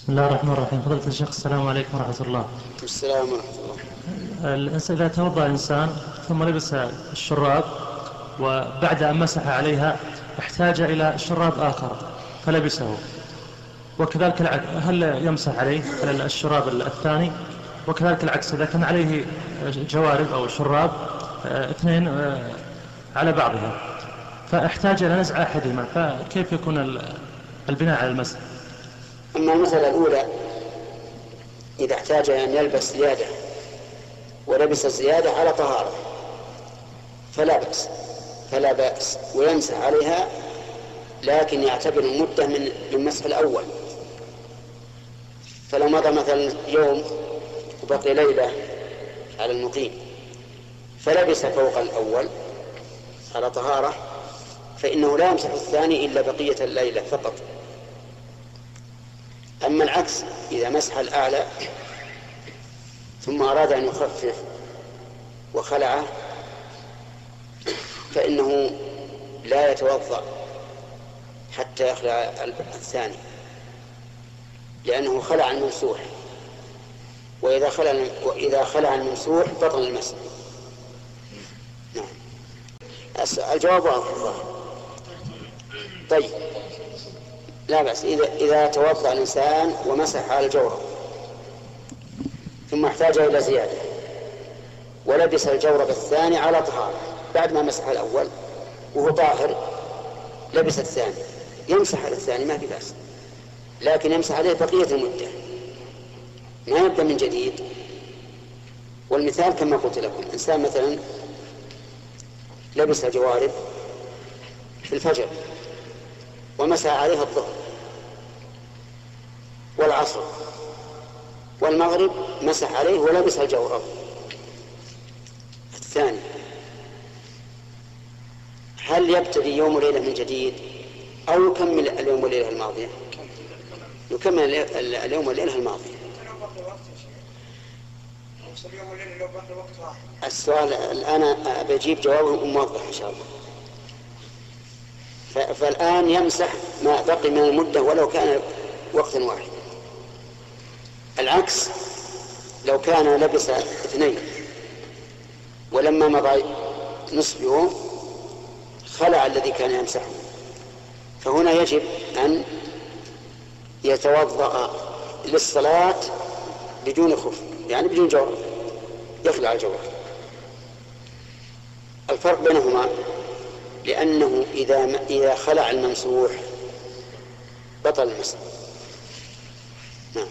بسم الله الرحمن الرحيم. فضيلة الشيخ السلام عليكم ورحمة الله. السلام ورحمة الله. الإنسان إذا توضأ إنسان ثم لبس الشراب وبعد أن مسح عليها احتاج إلى شراب آخر فلبسه. وكذلك العكس هل يمسح عليه؟ على الشراب الثاني؟ وكذلك العكس إذا كان عليه جوارب أو شراب آه، اثنين آه، على بعضها فاحتاج إلى نزع أحدهما. فكيف يكون ال- البناء على المسح؟ أما المسألة الأولى إذا احتاج أن يلبس زيادة ولبس الزيادة على طهارة فلا بأس فلا بأس ويمسح عليها لكن يعتبر المدة من من مسح الأول. فلو مضى مثلا يوم وبقي ليلة على المقيم فلبس فوق الأول على طهارة فإنه لا يمسح الثاني إلا بقية الليلة فقط. أما العكس إذا مسح الأعلى ثم أراد أن يخفف وخلعه فإنه لا يتوضأ حتى يخلع الثاني لأنه خلع الممسوح. وإذا خلع وإذا خلع الممسوح بطل المسح. نعم. الجواب واضح. طيب. لا بأس إذا إذا توضأ الإنسان ومسح على الجورب ثم احتاج إلى زيادة ولبس الجورب الثاني على طهارة بعد ما مسح الأول وهو طاهر لبس الثاني يمسح على الثاني ما في بأس لكن يمسح عليه بقية المدة ما يبدأ من جديد. والمثال كما قلت لكم إنسان مثلا لبس جوارب في الفجر ومسح عليها الظهر والعصر والمغرب مسح عليه ولبس الجورب الثاني هل يبتدي يوم وليلة من جديد أو يكمل اليوم والليلة الماضية؟ يكمل ال- اليوم والليلة الماضية. السؤال الآن بجيب جوابه موضح إن شاء الله. فالآن يمسح ما بقي من المدة ولو كان وقتا واحدا. العكس لو كان لبس اثنين ولما مضى نصف يوم خلع الذي كان يمسحه. فهنا يجب أن يتوضأ للصلاة بدون خف يعني بدون جورب يخلع الجورب الفرق بينهما لأنه إذا إذا خلع الممسوح بطل المسح. نعم.